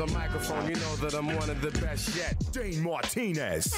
The microphone, you know that I'm one of the best yet. Dane Martinez.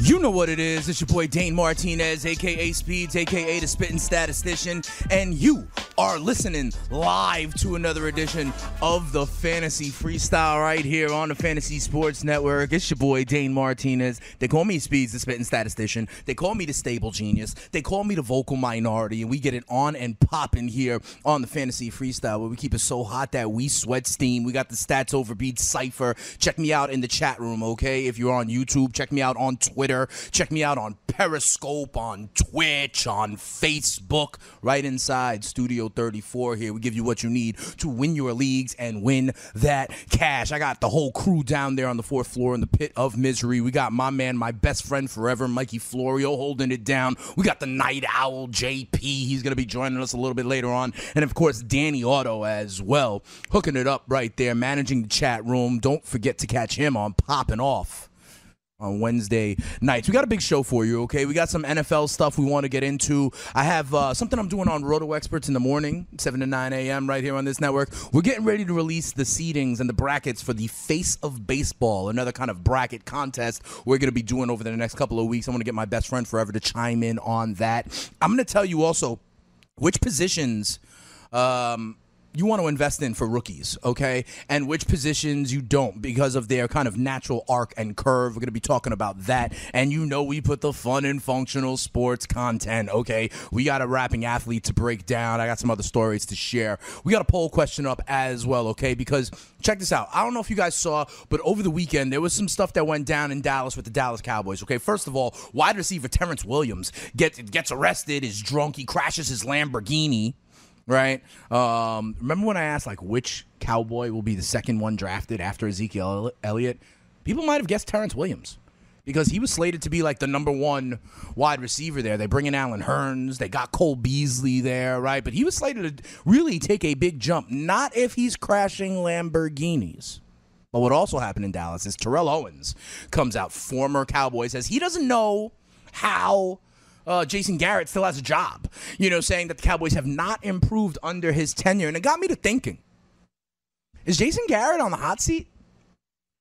You know what it is. It's your boy Dane Martinez, aka Speeds, aka the Spitting Statistician, and you are listening live to another edition of the Fantasy Freestyle right here on the Fantasy Sports Network. It's your boy Dane Martinez. They call me Speeds, the Spitting Statistician. They call me the Stable Genius. They call me the Vocal Minority, and we get it on and popping here on the Fantasy Freestyle, where we keep it so hot that we sweat steam. We got the Stats Overbeat Cipher. Check me out in the chat room, okay? If you're on YouTube, check me out on Twitter. Check me out on Periscope, on Twitch, on Facebook, right inside Studio 34 here. We give you what you need to win your leagues and win that cash. I got the whole crew down there on the fourth floor in the pit of misery. We got my man, my best friend forever, Mikey Florio, holding it down. We got the night owl, JP. He's going to be joining us a little bit later on. And of course, Danny Otto as well, hooking it up right there, managing the chat room. Don't forget to catch him on Popping Off on Wednesday nights. We got a big show for you, okay? We got some NFL stuff we want to get into. I have uh, something I'm doing on Roto Experts in the morning, 7 to 9 a.m. right here on this network. We're getting ready to release the seedings and the brackets for the Face of Baseball, another kind of bracket contest we're going to be doing over the next couple of weeks. I'm going to get my best friend forever to chime in on that. I'm going to tell you also which positions um, you want to invest in for rookies, okay? And which positions you don't because of their kind of natural arc and curve. We're going to be talking about that. And you know, we put the fun and functional sports content, okay? We got a rapping athlete to break down. I got some other stories to share. We got a poll question up as well, okay? Because check this out. I don't know if you guys saw, but over the weekend, there was some stuff that went down in Dallas with the Dallas Cowboys, okay? First of all, wide receiver Terrance Williams get, gets arrested, is drunk, he crashes his Lamborghini right? Um, remember when I asked like which cowboy will be the second one drafted after Ezekiel Elliott? People might have guessed Terrance Williams because he was slated to be like the number one wide receiver there. They bring in Allen Hurns, they got Cole Beasley there, right? But he was slated to really take a big jump. Not if he's crashing Lamborghinis. But what also happened in Dallas is Terrell Owens comes out, former Cowboy, says he doesn't know how uh, Jason Garrett still has a job. You know, saying that the Cowboys have not improved under his tenure. And it got me to thinking is Jason Garrett on the hot seat?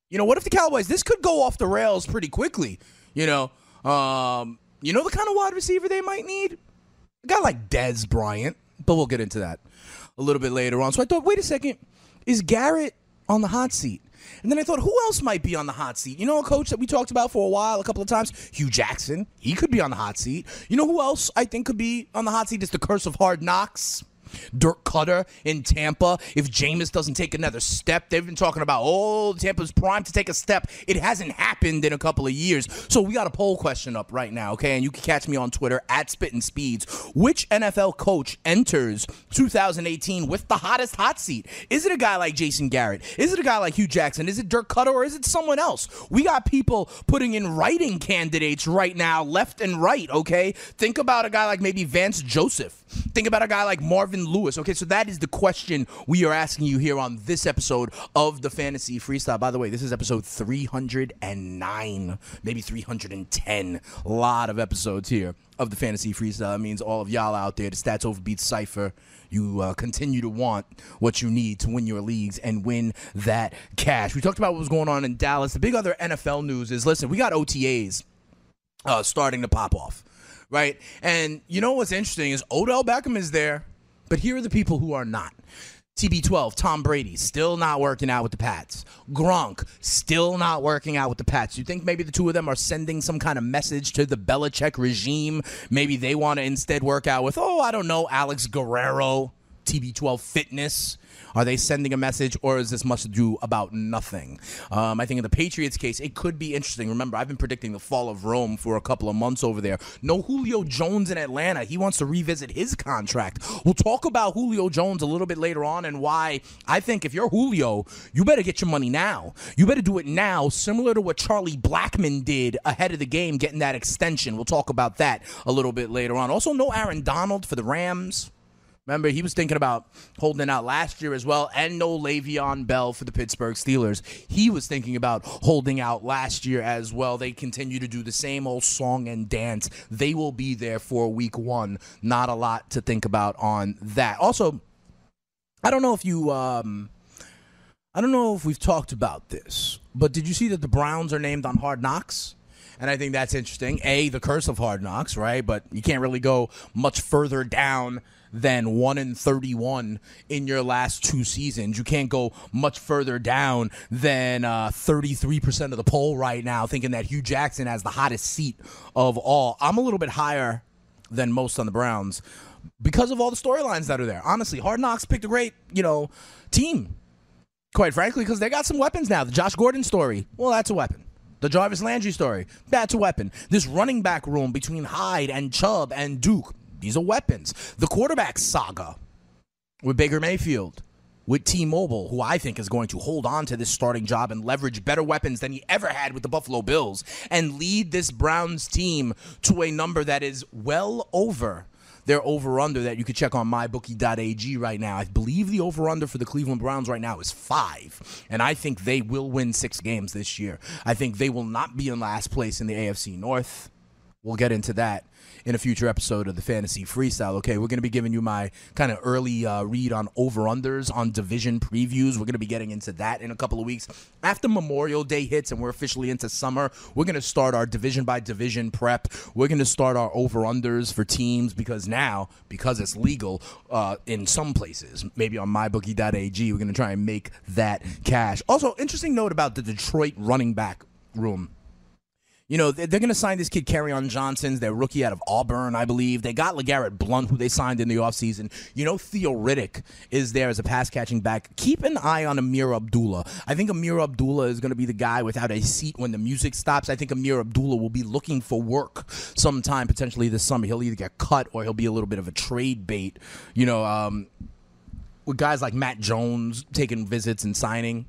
You know, what if the Cowboys, this could go off the rails pretty quickly. You know, um, you know the kind of wide receiver they might need? A guy like Dez Bryant, but we'll get into that a little bit later on. So I thought, wait a second, is Garrett on the hot seat? And then I thought, who else might be on the hot seat? You know, a coach that we talked about for a while, a couple of times, Hue Jackson. He could be on the hot seat. You know who else I think could be on the hot seat? Is the curse of hard knocks. Dirk Koetter in Tampa. If Jameis doesn't take another step, they've been talking about, oh, Tampa's primed to take a step. It hasn't happened in a couple of years. So we got a poll question up right now, okay? And you can catch me on Twitter at Spittin' Speeds. Which NFL coach enters 2018 with the hottest hot seat? Is it a guy like Jason Garrett? Is it a guy like Hue Jackson? Is it Dirk Koetter or is it someone else? We got people putting in writing candidates right now, left and right, okay? Think about a guy like maybe Vance Joseph. Think about a guy like Marvin Lewis. Okay, so that is the question we are asking you here on this episode of the Fantasy Freestyle. By the way, this is episode 309, maybe 310. A lot of episodes here of the Fantasy Freestyle. It means all of y'all out there, the Stats Overbeat Cypher, you uh, continue to want what you need to win your leagues and win that cash. We talked about what was going on in Dallas. The big other NFL news is listen, we got OTAs uh, starting to pop off right? And you know what's interesting is Odell Beckham is there, but here are the people who are not. TB12, Tom Brady, still not working out with the Pats. Gronk, still not working out with the Pats. You think maybe the two of them are sending some kind of message to the Belichick regime? Maybe they want to instead work out with, oh, I don't know, Alex Guerrero. TB12 fitness? Are they sending a message, or is this much ado about nothing? Um, I think in the Patriots case, it could be interesting. Remember, I've been predicting the fall of Rome for a couple of months over there. No Julio Jones in Atlanta. He wants to revisit his contract. We'll talk about Julio Jones a little bit later on and why I think if you're Julio, you better get your money now. You better do it now, similar to what Charlie Blackmon did ahead of the game, getting that extension. We'll talk about that a little bit later on. Also, no Aaron Donald for the Rams. Remember, he was thinking about holding out last year as well, and no Le'Veon Bell for the Pittsburgh Steelers. He was thinking about holding out last year as well. They continue to do the same old song and dance. They will be there for week one. Not a lot to think about on that. Also, I don't know if you, um, I don't know if we've talked about this, but did you see that the Browns are named on Hard Knocks? And I think that's interesting. A, the curse of Hard Knocks, right? But you can't really go much further down than 1 in 31 in your last two seasons. You can't go much further down than uh, 33% of the poll right now, thinking that Hue Jackson has the hottest seat of all. I'm a little bit higher than most on the Browns because of all the storylines that are there. Honestly, Hard Knocks picked a great, you know, team. Quite frankly, because they got some weapons now. The Josh Gordon story, well, that's a weapon. The Jarvis Landry story, that's a weapon. This running back room between Hyde and Chubb and Duke, these are weapons. The quarterback saga with Baker Mayfield, with T Mobile, who I think is going to hold on to this starting job and leverage better weapons than he ever had with the Buffalo Bills and lead this Browns team to a number that is well over their over under that you could check on mybookie.ag right now. I believe the over under for the Cleveland Browns right now is five. And I think they will win six games this year. I think they will not be in last place in the AFC North. We'll get into that in a future episode of the Fantasy Freestyle. Okay, we're going to be giving you my kind of early uh, read on over unders on division previews. We're going to be getting into that in a couple of weeks. After Memorial Day hits and we're officially into summer, we're going to start our division by division prep. We're going to start our over unders for teams because now, because it's legal uh, in some places, maybe on mybookie.ag, we're going to try and make that cash. Also, interesting note about the Detroit running back room you know, they're, going to sign this kid, Kerryon Johnson's, their rookie out of Auburn, I believe. They got LeGarrette Blunt, who they signed in the offseason. You know, Theo Riddick is there as a pass catching back. Keep an eye on Ameer Abdullah. I think Ameer Abdullah is going to be the guy without a seat when the music stops. I think Ameer Abdullah will be looking for work sometime, potentially this summer. He'll either get cut or he'll be a little bit of a trade bait. You know, um, with guys like Matt Jones taking visits and signing,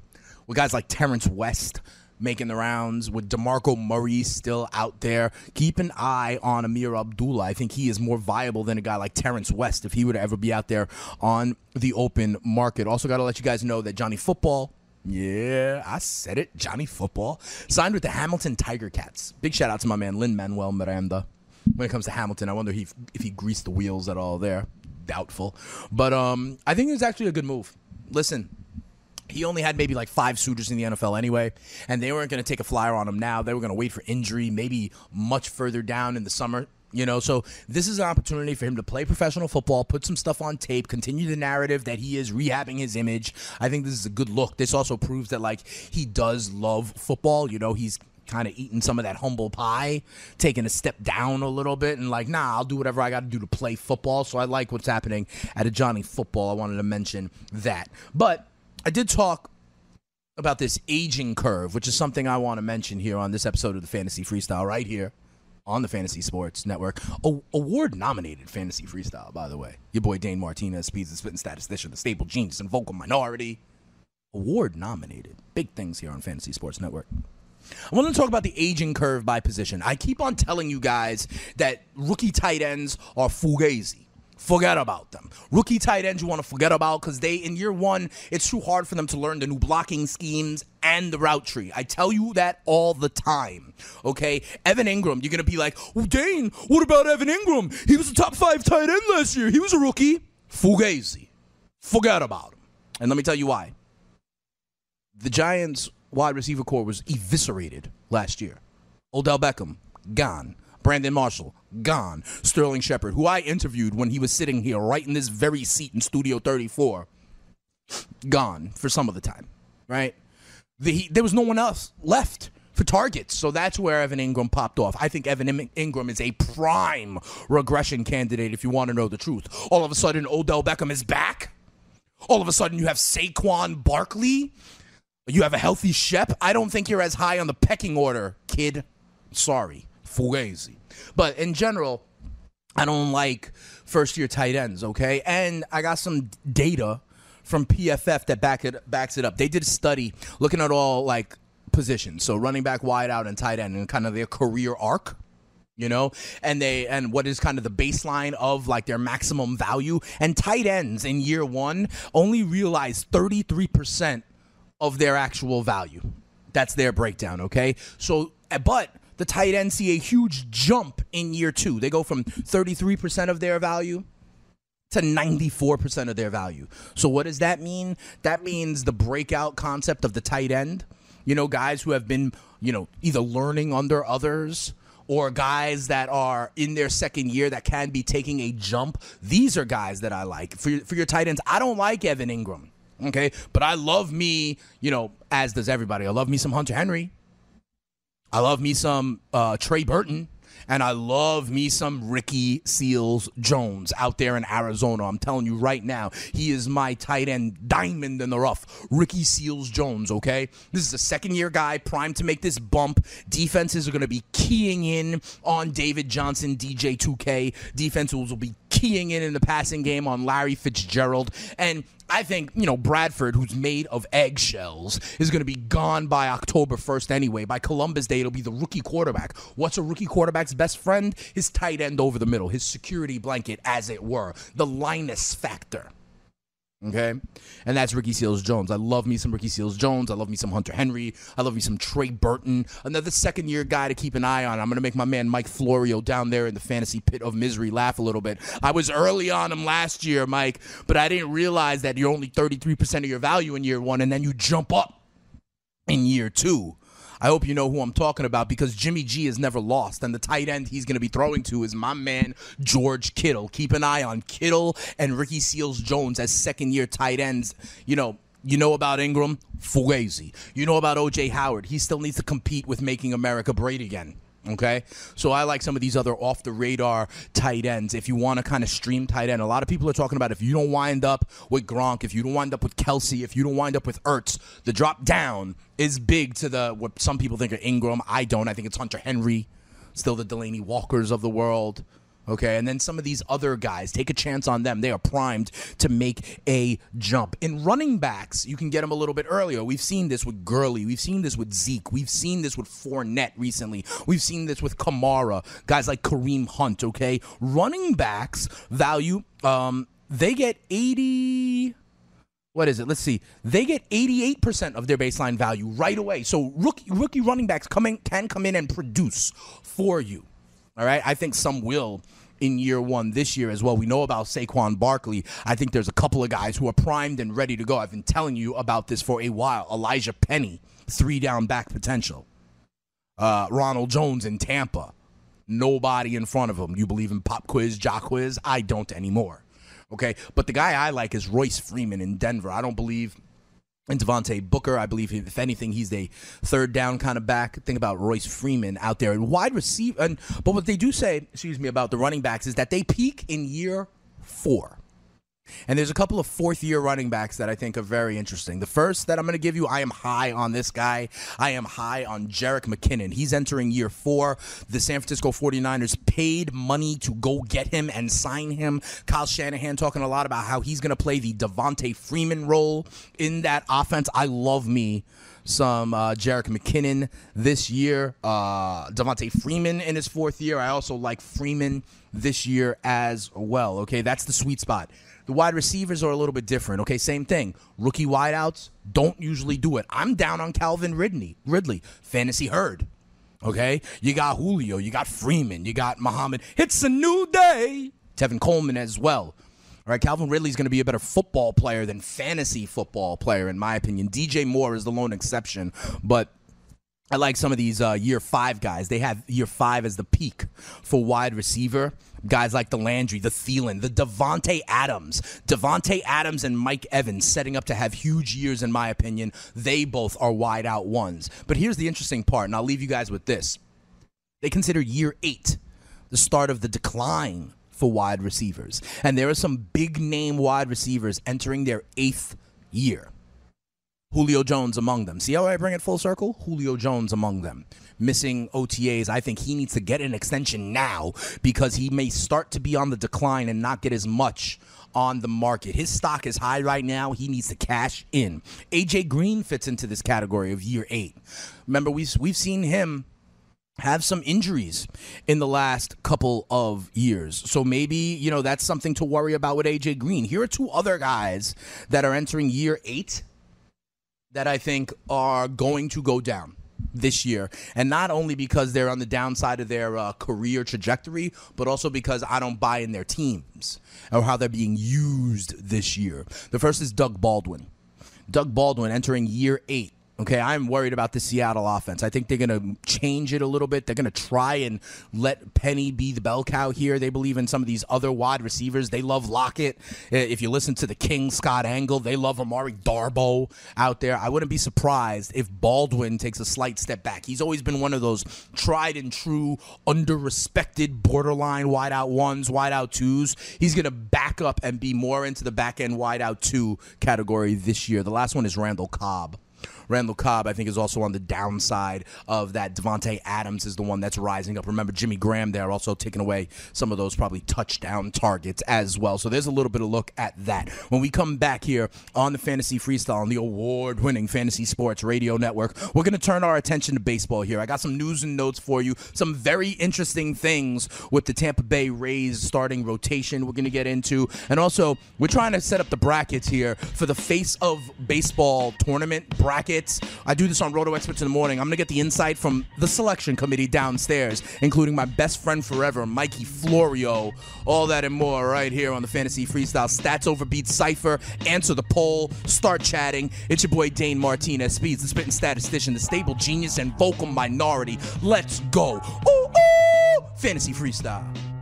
with guys like Terrence West making the rounds with DeMarco Murray still out there. Keep an eye on Ameer Abdullah. I think he is more viable than a guy like Terrence West if he were to ever be out there on the open market. Also, got to let you guys know that Johnny Football. Yeah, I said it. Johnny Football signed with the Hamilton Tiger Cats. Big shout out to my man Lin Manuel Miranda. When it comes to Hamilton, I wonder if he, if he greased the wheels at all there. Doubtful, but um, I think it was actually a good move. Listen, he only had maybe like five suitors in the NFL anyway, and they weren't going to take a flyer on him now. They were going to wait for injury, maybe much further down in the summer. You know, so this is an opportunity for him to play professional football, put some stuff on tape, continue the narrative that he is rehabbing his image. I think this is a good look. This also proves that like he does love football. You know, he's kind of eating some of that humble pie, taking a step down a little bit, and like, nah, I'll do whatever I got to do to play football. So I like what's happening at a Johnny Football. I wanted to mention that, but I did talk about this aging curve, which is something I want to mention here on this episode of the Fantasy Freestyle, right here on the Fantasy Sports Network. Award nominated Fantasy Freestyle, by the way. Your boy Dane Martinez, Speeds and Spitting Statistician, the Stable Genius and Vocal Minority. Award nominated. Big things here on Fantasy Sports Network. I want to talk about the aging curve by position. I keep on telling you guys that rookie tight ends are fugazi forget about them. Rookie tight ends you want to forget about because they in year one it's too hard for them to learn the new blocking schemes and the route tree. I tell you that all the time. Okay, Evan Engram, you're gonna be like, well, Dane, what about Evan Engram? He was a top five tight end last year. He was a rookie. Fugazi, forget about him. And let me tell you why. The Giants' wide receiver core was eviscerated last year. Odell Beckham gone. Brandon Marshall, gone. Sterling Shepard, who I interviewed when he was sitting here right in this very seat in Studio 34, gone for some of the time, right? The, he, there was no one else left for targets. So that's where Evan Engram popped off. I think Evan Engram is a prime regression candidate if you want to know the truth. All of a sudden, Odell Beckham is back. All of a sudden, you have Saquon Barkley. You have a healthy Shep. I don't think you're as high on the pecking order, kid. Sorry. Fugazi. But in general, I don't like first year tight ends, okay? And I got some data from PFF that back it backs it up. They did a study looking at all like positions, so running back, wide out, and tight end, and kind of their career arc. You know, and they and what is kind of the baseline of like their maximum value and tight ends in year one only realize 33% of their actual value. That's their breakdown, okay? So eh, but the tight end see a huge jump in year two. They go from 33% of their value to 94% of their value. So what does that mean? That means the breakout concept of the tight end. You know, guys who have been, you know, either learning under others or guys that are in their second year that can be taking a jump. These are guys that I like. For for your tight ends, I don't like Evan Engram. Okay, but I love me, you know, as does everybody. I love me some Hunter Henry. I love me some uh, Trey Burton. And I love me some Ricky Seals Jones out there in Arizona. I'm telling you right now, he is my tight end diamond in the rough. Ricky Seals Jones, okay? This is a second year guy, primed to make this bump. Defenses are going to be keying in on David Johnson, DJ 2K. Defenses will be keying in in the passing game on Larry Fitzgerald. And I think, you know, Bradford, who's made of eggshells, is going to be gone by October 1st anyway. By Columbus Day, it'll be the rookie quarterback. What's a rookie quarterback's best friend? His tight end over the middle, his security blanket, as it were, the Linus factor. Okay. And that's Ricky Seals Jones. I love me some Ricky Seals Jones. I love me some Hunter Henry. I love me some Trey Burton. Another second year guy to keep an eye on. I'm going to make my man Mike Florio down there in the fantasy pit of misery laugh a little bit. I was early on him last year, Mike, but I didn't realize that you're only 33% of your value in year one and then you jump up in year two. I hope you know who I'm talking about because Jimmy G is never lost, and the tight end he's going to be throwing to is my man George Kittle. Keep an eye on Kittle and Ricky Seals Jones as second year tight ends. You know, you know about Engram, Fugazi. You know about OJ Howard. He still needs to compete with making America great again. Okay, so I like some of these other off the radar tight ends. If you want to kind of stream tight end, a lot of people are talking about if you don't wind up with Gronk, if you don't wind up with Kelce, if you don't wind up with Ertz, the drop down is big to the what some people think are Engram. I don't. I think it's Hunter Henry, still the Delanie Walkers of the world. Okay, and then some of these other guys, take a chance on them. They are primed to make a jump. In running backs, you can get them a little bit earlier. We've seen this with Gurley. We've seen this with Zeke. We've seen this with Fournette recently. We've seen this with Kamara, guys like Kareem Hunt. Okay, running backs value, um, they get 80 what is it? Let's see. They get 88% of their baseline value right away. So rookie rookie running backs coming can come in and produce for you. All right. I think some will in year one this year as well. We know about Saquon Barkley. I think there's a couple of guys who are primed and ready to go. I've been telling you about this for a while. Elijah Penny, three down back potential. Uh, Ronald Jones in Tampa. Nobody in front of him. You believe in pop quiz, jock quiz? I don't anymore. Okay. But the guy I like is Royce Freeman in Denver. I don't believe and Devontae Booker. I believe, if anything, he's a third down kind of back. Think about Royce Freeman out there and wide receiver. And but what they do say, excuse me, about the running backs is that they peak in year four. And there's a couple of fourth year running backs that I think are very interesting. The first that I'm going to give you, I am high on this guy. I am high on Jerick McKinnon. He's entering year four. The San Francisco 49ers paid money to go get him and sign him. Kyle Shanahan talking a lot about how he's going to play the Devonta Freeman role in that offense. I love me some uh, Jerick McKinnon this year. Uh, Devonta Freeman in his fourth year. I also like Freeman this year as well. Okay, that's the sweet spot. The wide receivers are a little bit different. Okay, same thing. Rookie wideouts don't usually do it. I'm down on Calvin Ridley. Ridley, fantasy herd. Okay, you got Julio, you got Freeman, you got Muhammad. It's a new day. Tevin Coleman as well. All right, Calvin Ridley's going to be a better football player than fantasy football player, in my opinion. DJ Moore is the lone exception, but I like some of these uh, year five guys. They have year five as the peak for wide receiver. Guys like the Landry, the Thielen, the Davante Adams, Davante Adams and Mike Evans setting up to have huge years, in my opinion. They both are wide out ones. But here's the interesting part, and I'll leave you guys with this. They consider year eight the start of the decline for wide receivers, and there are some big name wide receivers entering their eighth year. Julio Jones among them. See how I bring it full circle? Julio Jones among them. Missing OTAs. I think he needs to get an extension now because he may start to be on the decline and not get as much on the market. His stock is high right now. He needs to cash in. AJ Green fits into this category of year eight. Remember, we've, we've seen him have some injuries in the last couple of years. So maybe, you know, that's something to worry about with AJ Green. Here are two other guys that are entering year eight that I think are going to go down this year. And not only because they're on the downside of their uh, career trajectory, but also because I don't buy in their teams or how they're being used this year. The first is Doug Baldwin. Doug Baldwin entering year eight Okay, I'm worried about the Seattle offense. I think they're going to change it a little bit. They're going to try and let Penny be the bell cow here. They believe in some of these other wide receivers. They love Lockett. If you listen to the King, Scott Engel, they love Amara Darboh out there. I wouldn't be surprised if Baldwin takes a slight step back. He's always been one of those tried and true, under respected, borderline wide out ones, wide out twos. He's going to back up and be more into the back end wide out two category this year. The last one is Randall Cobb. Randall Cobb, I think, is also on the downside of that. Davante Adams is the one that's rising up. Remember, Jimmy Graham there also taking away some of those probably touchdown targets as well. So there's a little bit of look at that. When we come back here on the Fantasy Freestyle on the award winning Fantasy Sports Radio Network, we're going to turn our attention to baseball here. I got some news and notes for you, some very interesting things with the Tampa Bay Rays starting rotation we're going to get into. And also, we're trying to set up the brackets here for the face of baseball tournament bracket I do this on Roto Experts in the morning. I'm going to get the insight from the selection committee downstairs, including my best friend forever, Mikey Florio. All that and more right here on the Fantasy Freestyle Stats Over Beats Cipher. Answer the poll. Start chatting. It's your boy Dane Martinez Speeds, the spitting statistician, the stable genius, and vocal minority. Let's go. Ooh, ooh! Fantasy Freestyle.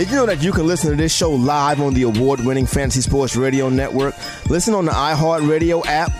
Did you know that you can listen to this show live on the award winning Fantasy Sports Radio Network? Listen on the iHeartRadio app,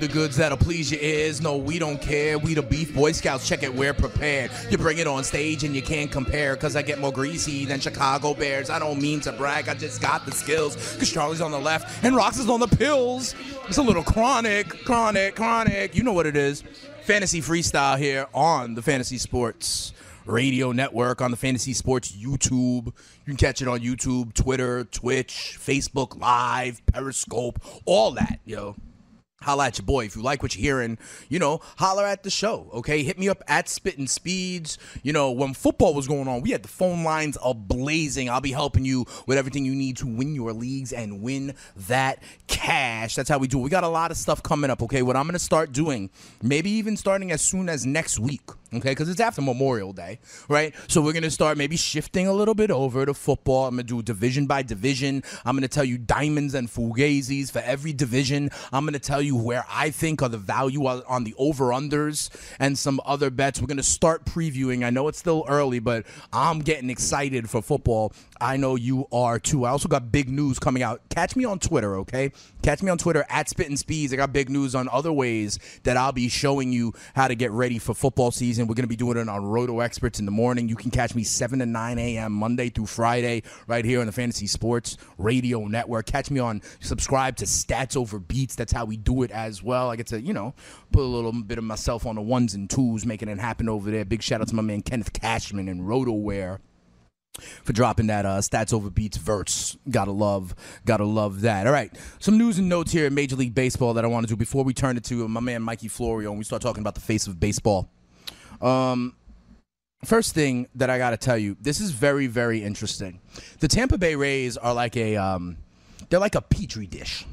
The goods that'll please your ears. No, we don't care. We the Beef Boy Scouts. Check it, we're prepared. You bring it on stage and you can't compare. Cause I get more greasy than Chicago Bears. I don't mean to brag, I just got the skills. Cause Charlie's on the left and Rox is on the pills. It's a little chronic, chronic, chronic. You know what it is. Fantasy freestyle here on the Fantasy Sports Radio Network on the Fantasy Sports YouTube. You can catch it on YouTube, Twitter, Twitch, Facebook Live, Periscope, all that, yo holla at your boy. If you like what you're hearing, you know, holler at the show. Okay, hit me up at Spitting Speeds. You know, when football was going on, we had the phone lines ablazing I'll be helping you with everything you need to win your leagues and win that cash. That's how we do. It. We got a lot of stuff coming up. Okay, what I'm gonna start doing, maybe even starting as soon as next week okay because it's after memorial day right so we're gonna start maybe shifting a little bit over to football i'm gonna do division by division i'm gonna tell you diamonds and fugazis for every division i'm gonna tell you where i think are the value on the over unders and some other bets we're gonna start previewing i know it's still early but i'm getting excited for football i know you are too i also got big news coming out catch me on twitter okay catch me on twitter at spitting speeds i got big news on other ways that i'll be showing you how to get ready for football season season. We're going to be doing it on Roto Experts in the morning. You can catch me 7 to 9 a.m. Monday through Friday right here on the Fantasy Sports Radio Network. Catch me on, subscribe to Stats Over Beats. That's how we do it as well. I get to, you know, put a little bit of myself on the ones and twos, making it happen over there. Big shout out to my man Kenneth Cashman and RotoWare for dropping that uh, stats over beats verse. Gotta love, gotta love that. All right, some news and notes here in Major League Baseball that I want to do before we turn it to my man Mikey Florio and we start talking about the face of baseball. Um, first thing that I gotta tell you, this is very, very interesting. The Tampa Bay Rays are like a, um, they're like a petri dish.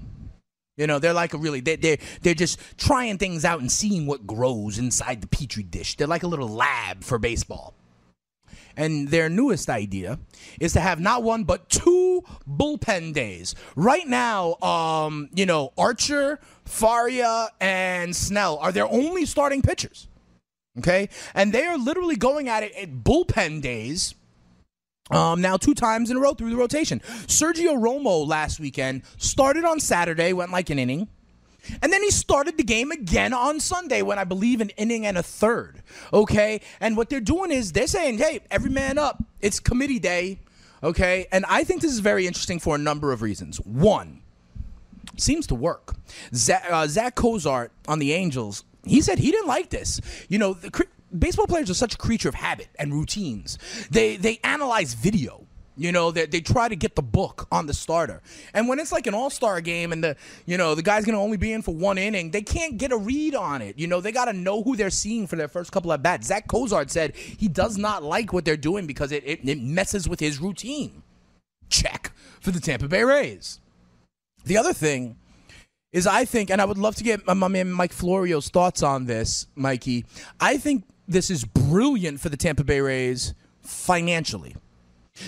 You know, they're like a really they they they're just trying things out and seeing what grows inside the petri dish. They're like a little lab for baseball. And their newest idea is to have not one but two bullpen days. Right now, um, you know, Archer, Faria, and Snell are their only starting pitchers. Okay? And they are literally going at it at bullpen days. Um, now two times in a row through the rotation. Sergio Romo last weekend started on Saturday, went like an inning. And then he started the game again on Sunday when I believe an inning and a third. Okay? And what they're doing is they're saying, hey, every man up. It's committee day. Okay? And I think this is very interesting for a number of reasons. One, seems to work. Zach, uh, Zach Cozart on the Angels, he said he didn't like this. You know, the, baseball players are such a creature of habit and routines. They they analyze video. You know, they, they try to get the book on the starter. And when it's like an all star game and the, you know, the guy's to only be in for one inning, they can't get a read on it. You know, they got to know who they're seeing for their first couple of bats. Zach Cozart said he does not like what they're doing because it, it, it messes with his routine. Check for the Tampa Bay Rays. The other thing is, I think, and I would love to get my man Mike Florio's thoughts on this, Mikey. I think this is brilliant for the Tampa Bay Rays financially.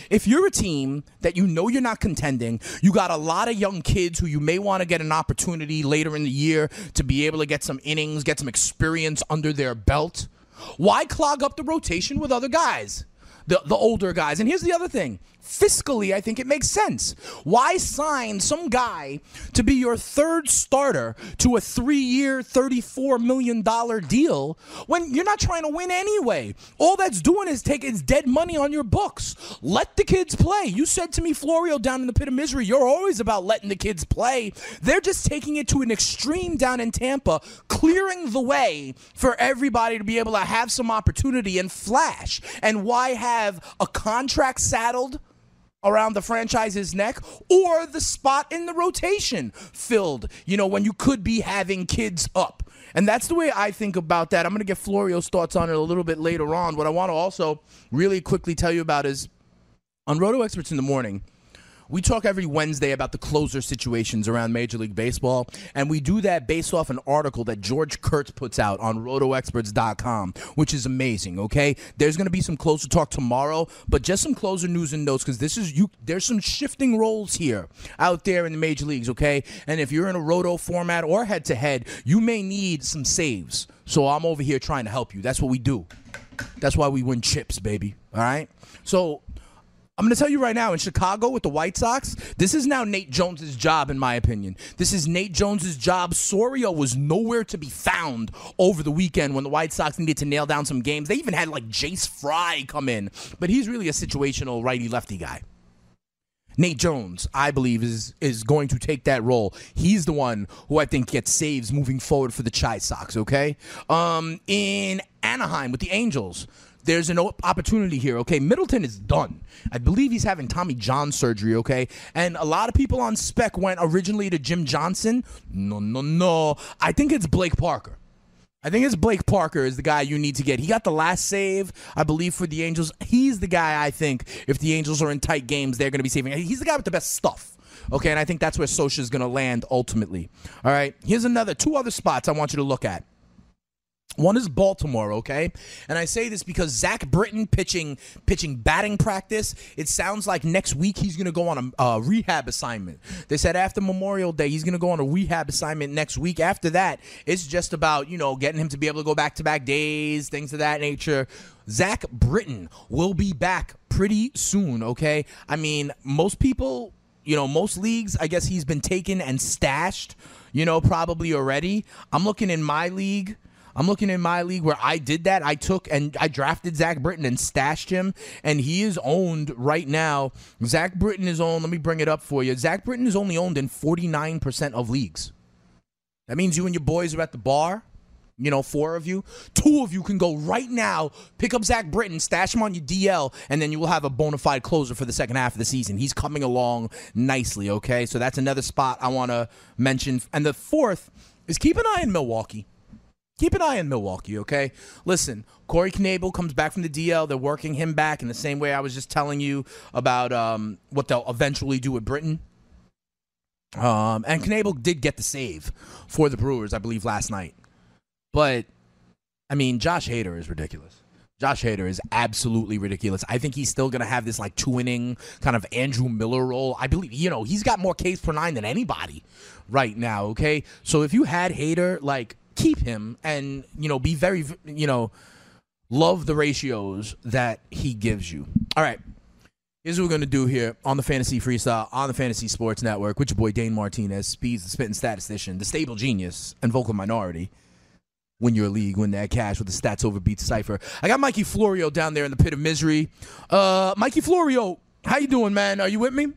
If you're a team that you know you're not contending, you got a lot of young kids who you may want to get an opportunity later in the year to be able to get some innings, get some experience under their belt. Why clog up the rotation with other guys? The, the older guys. And here's the other thing fiscally, I think it makes sense. Why sign some guy to be your third starter to a three year, $34 million deal when you're not trying to win anyway? All that's doing is taking dead money on your books. Let the kids play. You said to me, Florio, down in the pit of misery, you're always about letting the kids play. They're just taking it to an extreme down in Tampa, clearing the way for everybody to be able to have some opportunity and flash. And why have a contract saddled? Around the franchise's neck or the spot in the rotation filled, you know, when you could be having kids up. And that's the way I think about that. I'm going to get Florio's thoughts on it a little bit later on. What I want to also really quickly tell you about is on Roto Experts in the Morning, we talk every Wednesday about the closer situations around Major League Baseball, and we do that based off an article that George Kurtz puts out on rotoexperts.com, which is amazing, okay? There's going to be some closer talk tomorrow, but just some closer news and notes cuz this is you there's some shifting roles here out there in the major leagues, okay? And if you're in a roto format or head to head, you may need some saves. So I'm over here trying to help you. That's what we do. That's why we win chips, baby. All right? So I'm going to tell you right now in Chicago with the White Sox, this is now Nate Jones's job, in my opinion. This is Nate Jones's job. Soria was nowhere to be found over the weekend when the White Sox needed to nail down some games. They even had like Jace Fry come in, but he's really a situational righty lefty guy. Nate Jones, I believe, is is going to take that role. He's the one who I think gets saves moving forward for the Chi Sox. Okay, um, in Anaheim with the Angels, there's an opportunity here. Okay, Middleton is done. I believe he's having Tommy John surgery. Okay, and a lot of people on spec went originally to Jim Johnson. No, no, no. I think it's Blake Parker. I think it's Blake Parker is the guy you need to get. He got the last save, I believe, for the Angels. He's the guy I think if the Angels are in tight games, they're going to be saving. He's the guy with the best stuff. Okay, and I think that's where Scioscia is going to land ultimately. All right, here's another two other spots I want you to look at. One is Baltimore, okay? And I say this because Zach Britton pitching pitching batting practice. It sounds like next week he's going to go on a rehab assignment. They said after Memorial Day he's going to go on a rehab assignment next week. After that, it's just about you know getting him to be able to go back to back days, things of that nature. Zach Britton will be back pretty soon, okay? I mean, most people, you know, most leagues, I guess he's been taken and stashed, you know, probably already. I'm looking in my league. I'm looking in my league where I did that. I took and I drafted Zach Britton and stashed him, and he is owned right now. Zach Britton is owned. Let me bring it up for you. Zach Britton is only owned in 49% of leagues. That means you and your boys are at the bar. You know, four of you, two of you can go right now, pick up Zach Britton, stash him on your DL, and then you will have a bona fide closer for the second half of the season. He's coming along nicely, okay? So that's another spot I want to mention. And the fourth is keep an eye on Milwaukee. Keep an eye on Milwaukee, okay? Listen, Corey Knebel comes back from the DL. They're working him back in the same way I was just telling you about um, what they'll eventually do with Britton. Um, and Knebel did get the save for the Brewers, I believe, last night. But I mean, Josh Hader is ridiculous. Josh Hader is absolutely ridiculous. I think he's still going to have this like two inning kind of Andrew Miller role. I believe, you know, he's got more Ks per nine than anybody right now. Okay. So if you had Hader, like, keep him and, you know, be very, you know, love the ratios that he gives you. All right. Here's what we're to do here on the Fantasy Freestyle on the Fantasy Sports Network with your boy Dane Martinez, Speeds, the Spitting Statistician, the Stable Genius, and Vocal Minority win your league, win that cash with the stats over beat cipher. I got Mikey Florio down there in the pit of misery. Uh, Mikey Florio, how you doing, man? Are you with me?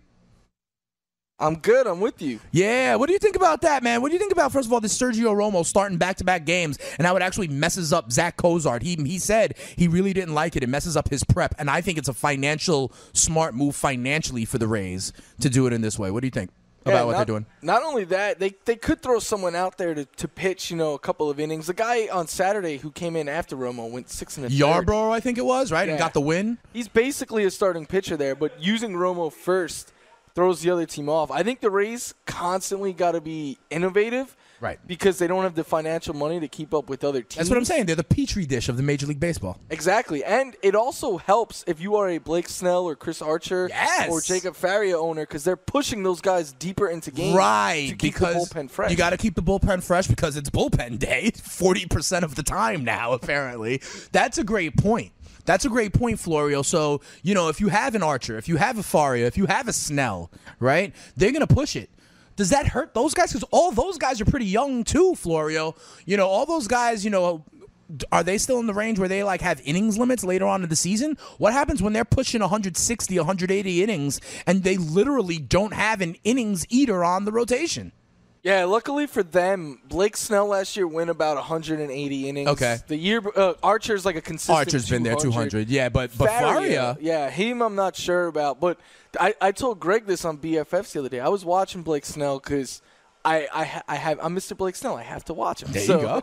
I'm good. I'm with you. Yeah. What do you think about that, man? What do you think about first of all this Sergio Romo starting back-to-back games and how it actually messes up Zach Cozart? He he said he really didn't like it. It messes up his prep, and I think it's a financial smart move financially for the Rays to do it in this way. What do you think? about Yeah, what not, they're doing. Not only that, they they could throw someone out there to, to pitch, you know, a couple of innings. The guy on Saturday who came in after Romo went six and a. Yarbrough, I think it was, right? And got the win. He's basically a starting pitcher there, but using Romo first throws the other team off. I think the Rays constantly got to be innovative, Right. Because they don't have the financial money to keep up with other teams. That's what I'm saying. They're the petri dish of the Major League Baseball. Exactly, and it also helps if you are a Blake Snell or Chris Archer Yes. or Jacob Faria owner because they're pushing those guys deeper into games Right, to keep because the bullpen fresh. you got to keep the bullpen fresh because it's bullpen day, forty percent of the time now. Apparently, that's a great point. That's a great point, Florio. So you know, if you have an Archer, if you have a Faria, if you have a Snell, right, they're gonna push it. Does that hurt those guys? Because all those guys are pretty young too, Florio. You know, all those guys, you know. Are they still in the range where they like have innings limits later on in the season? What happens when they're pushing 160, 180 innings and they literally don't have an innings eater on the rotation? Yeah, luckily for them, Blake Snell last year went about 180 innings. Okay. The year uh, Archer's like a consistent. Archer's been there 200. Yeah, but but Faria, yeah, him I'm not sure about, but I, I told Greg this on BFFs the other day. I was watching Blake Snell because I I, I have I'm Mr. Blake Snell. I have to watch him. There you go.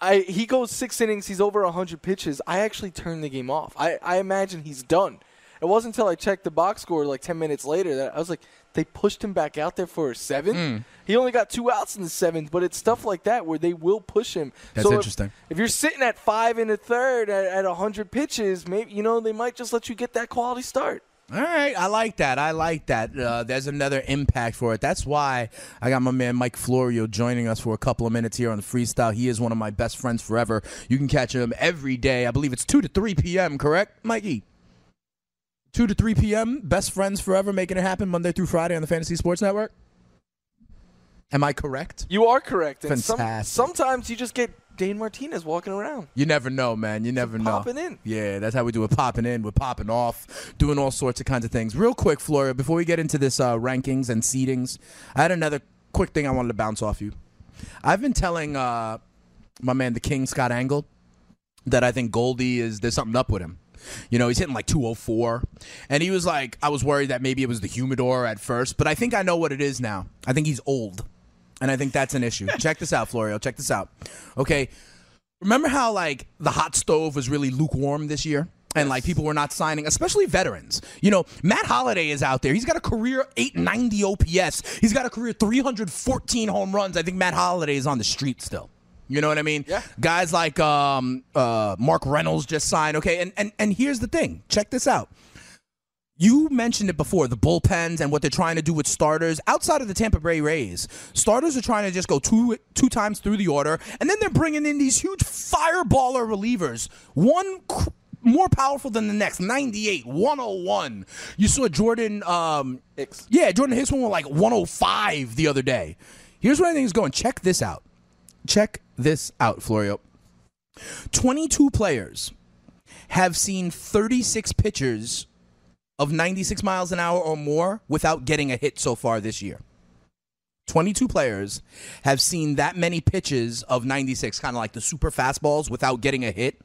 I he goes six innings. He's over 100 pitches. I actually turned the game off. I I imagine he's done. It wasn't until I checked the box score like 10 minutes later that I was like, they pushed him back out there for a seventh. Hmm. He only got two outs in the seventh, but it's stuff like that where they will push him. That's So if- interesting. If, you're sitting at five and a third at, at 100 pitches, maybe you know they might just let you get that quality start. All right, I like that. I like that. Uh, there's another impact for it. That's why I got my man Mike Florio joining us for a couple of minutes here on the freestyle. He is one of my best friends forever. You can catch him every day. I believe it's 2 to 3 p.m., correct, Mikey? 2 to 3 p.m., best friends forever, making it happen Monday through Friday on the Fantasy Sports Network. Am I correct? You are correct. And some, sometimes you just get Dane Martinez walking around. You never know, man. You never know. popping in. Yeah, that's how we do it. Popping in, we're popping off, doing all sorts of kinds of things. Real quick, Florio, before we get into this uh, rankings and seedings, I had another quick thing I wanted to bounce off you. I've been telling uh, my man, the King, Scott Engel, that I think Goldie is there's something up with him. You know, he's hitting like 204. And he was like, I was worried that maybe it was the humidor at first, but I think I know what it is now. I think he's old. And I think that's an issue. Check this out, Florio. Check this out. Okay. Remember how like the hot stove was really lukewarm this year? And like people were not signing, especially veterans. You know, Matt Holliday is out there. He's got a career 890 OPS. He's got a career 314 home runs. I think Matt Holliday is on the street still. You know what I mean? Yeah. Guys like um, uh, Mark Reynolds just signed. Okay, and, and and here's the thing. Check this out. You mentioned it before, the bullpens and what they're trying to do with starters outside of the Tampa Bay Rays. Starters are trying to just go two two times through the order, and then they're bringing in these huge fireballer relievers. One cr- more powerful than the next, 98, 101. You saw Jordan um Hicks. Yeah, Jordan Hicks went like 105 the other day. Here's where I think is going. Check this out. Check this out, Florio. 22 players have seen 36 pitchers of 96 miles an hour or more without getting a hit so far this year. 22 players have seen that many pitches of 96, kind of like the super fastballs, without getting a hit.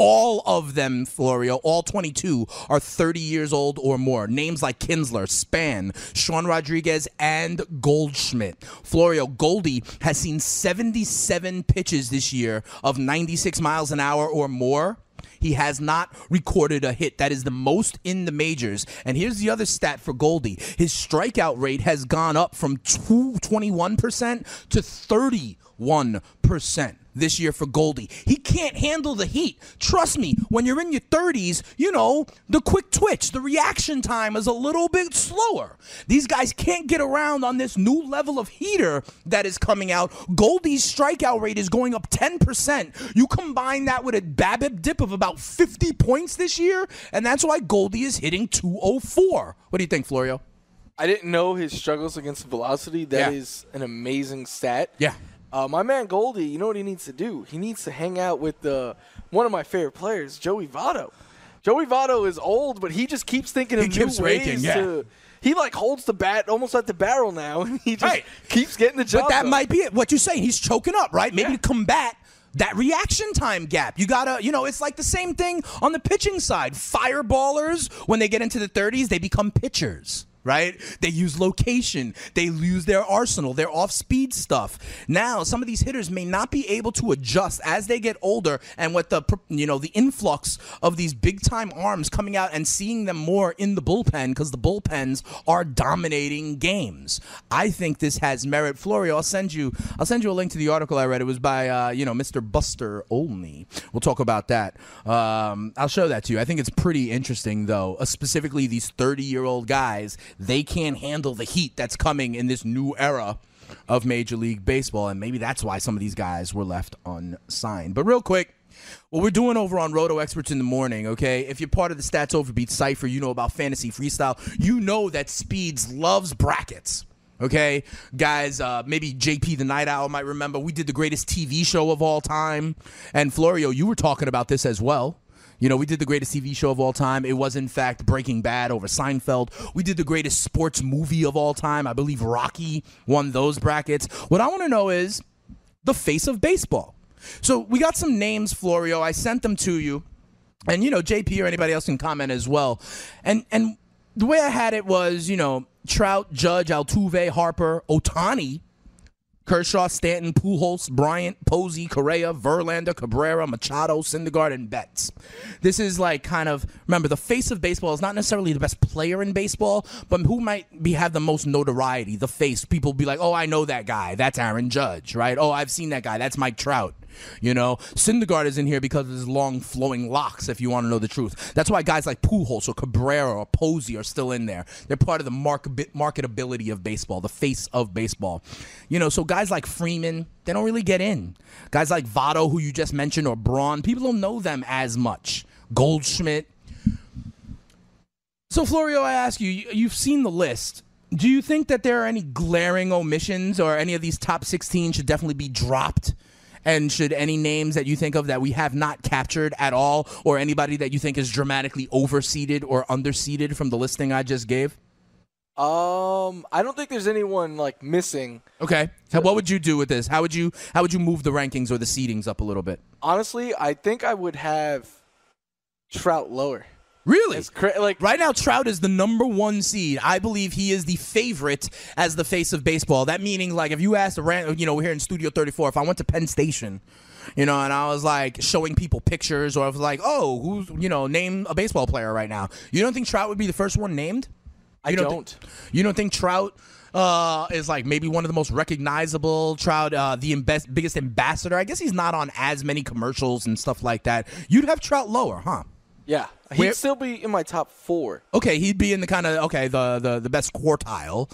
All of them, Florio, all 22 are 30 years old or more. Names like Kinsler, Span, Sean Rodriguez, and Goldschmidt. Florio Goldie has seen 77 pitches this year of 96 miles an hour or more. He has not recorded a hit. That is the most in the majors. And here's the other stat for Goldie. His strikeout rate has gone up from 21% to 31% this year for Goldie. He can't handle the heat. Trust me, when you're in your 30s, you know, the quick twitch, the reaction time is a little bit slower. These guys can't get around on this new level of heater that is coming out. Goldie's strikeout rate is going up 10%. You combine that with a BABIP dip of about 50 points this year, and that's why Goldie is hitting 204. What do you think, Florio? I didn't know his struggles against velocity. That is Yeah. an amazing stat. Yeah. Uh, my man Goldie, you know what he needs to do? He needs to hang out with the one of my favorite players, Joey Votto. Joey Votto is old, but he just keeps thinking of He new keeps ways raking, yeah. to. He like holds the bat almost at the barrel now, and he just Right. keeps getting the job. But that done. might be it. What you're saying, he's choking up, right? Maybe Yeah. to combat that reaction time gap. You gotta, you know, it's like the same thing on the pitching side. Fireballers, when they get into the 30s, they become pitchers. Right? They use location. They use their arsenal, their off speed stuff. Now, some of these hitters may not be able to adjust as they get older and with the, you know, the influx of these big time arms coming out and seeing them more in the bullpen because the bullpens are dominating games. I think this has merit. Florio, I'll send you, I'll send you a link to the article I read. It was by, uh, you know, Mr. Buster Olney. We'll talk about that. Um, I'll show that to you. I think it's pretty interesting, though. Uh, specifically, these 30 year old guys, they can't handle the heat that's coming in this new era of Major League Baseball, and maybe that's why some of these guys were left unsigned. But real quick, what we're doing over on Roto Experts in the morning, okay? If you're part of the Stats Overbeat cipher, you know about fantasy freestyle. You know that Speeds loves brackets. Okay, guys, uh, maybe JP the Night Owl might remember we did the greatest TV show of all time. And Florio, you were talking about this as well. You know, we did the greatest TV show of all time. It was, in fact, Breaking Bad over Seinfeld. We did the greatest sports movie of all time. I believe Rocky won those brackets. What I want to know is the face of baseball. So we got some names, Florio. I sent them to you. And, you know, JP or anybody else can comment as well. And, and the way I had it was, you know, Trout, Judge, Altuve, Harper, Ohtani, Kershaw, Stanton, Pujols, Bryant, Posey, Correa, Verlander, Cabrera, Machado, Syndergaard, and Betts. This is like kind of remember the face of baseball is not necessarily the best player in baseball, but who might be have the most notoriety. The face people be like, oh, I know that guy. That's Aaron Judge, right? Oh, I've seen that guy. That's Mike Trout. You know, Syndergaard is in here because of his long flowing locks. If you want to know the truth, that's why guys like Pujols or Cabrera or Posey are still in there. They're part of the market marketability of baseball, the face of baseball. You know, so guys like Freeman, they don't really get in. Guys like Votto, who you just mentioned, or Braun, people don't know them as much. Goldschmidt. So Florio, I ask you, you- you've seen the list. Do you think that there are any glaring omissions, or any of these top 16 should definitely be dropped? And should any names that you think of that we have not captured at all, or anybody that you think is dramatically overseeded or underseeded from the listing I just gave? Um, I don't think there's anyone like missing. Okay. So what would you do with this? How would you how would you move the rankings or the seedings up a little bit? Honestly, I think I would have Trout lower. Really? It's cra- like Right now, Trout is the number one seed. I believe he is the favorite as the face of baseball. That meaning, like, if you asked, a you know, we're here in Studio 34, if I went to Penn Station, you know, and I was like showing people pictures, or I was like, oh, who's, you know, name a baseball player right now. You don't think Trout would be the first one named? I You don't. Think, you don't think Trout uh, is like maybe one of the most recognizable Trout, uh, the imbe- biggest ambassador? I guess he's not on as many commercials and stuff like that. You'd have Trout lower, huh? yeah, he'd Where- still be in my top four. Okay, he'd be in the kind of okay the, the the best quartile.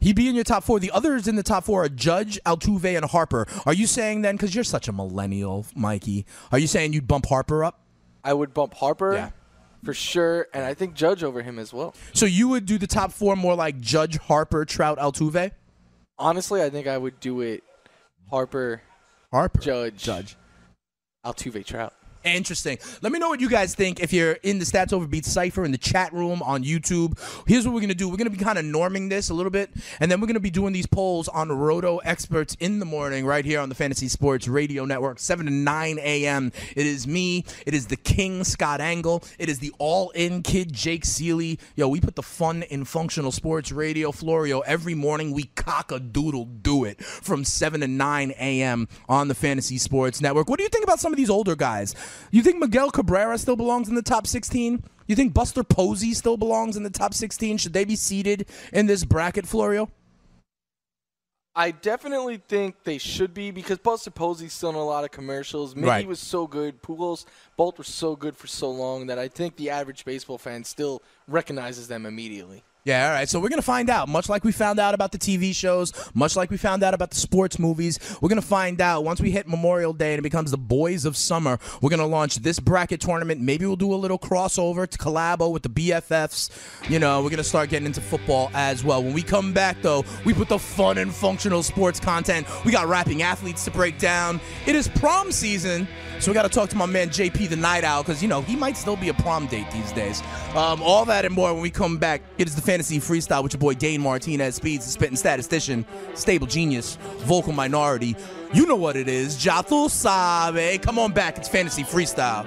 He'd be in your top four. The others in the top four are Judge, Altuve, and Harper. Are you saying then, because you're such a millennial, Mikey, are you saying you'd bump Harper up? I would bump Harper Yeah. for sure, and I think Judge over him as well. So you would do the top four more like Judge, Harper, Trout, Altuve? Honestly, I think I would do it Harper, Harper. Judge, Judge. Altuve Trout. Interesting. Let me know what you guys think if you're in the Stats Over Beats cipher in the chat room on YouTube. Here's what we're gonna do. We're gonna be kind of norming this a little bit, and then we're gonna be doing these polls on Roto Experts in the morning right here on the Fantasy Sports Radio Network, 7 to 9 a.m. It is me. It is the King Scott Engel. It is the all-in kid Jake Seeley. Yo, we put the fun in functional sports radio Florio every morning. We cock a doodle do it from 7 to 9 a.m. on the Fantasy Sports Network. What do you think about some of these older guys? You think Miguel Cabrera still belongs in the top 16? You think Buster Posey still belongs in the top 16? Should they be seated in this bracket, Florio? I definitely think they should be because Buster Posey's still in a lot of commercials. Miggy Right. was so good. Pujols, both were so good for so long that I think the average baseball fan still recognizes them immediately. Yeah, all right. So we're going to find out, much like we found out about the TV shows, much like we found out about the sports movies. We're going to find out once we hit Memorial Day and it becomes the Boys of Summer. We're going to launch this bracket tournament. Maybe we'll do a little crossover to collabo with the BFFs. You know, we're going to start getting into football as well. When we come back, though, we put the fun and functional sports content. We got rapping athletes to break down. It is prom season. So we got to talk to my man JP the Night Owl because you know he might still be a prom date these days. Um, all that and more when we come back. It is the fantasy freestyle with your boy Dane Martinez, Speeds, the spitting statistician, stable genius, vocal minority. You know what it is, Jato Sabe. Come on back, it's fantasy freestyle.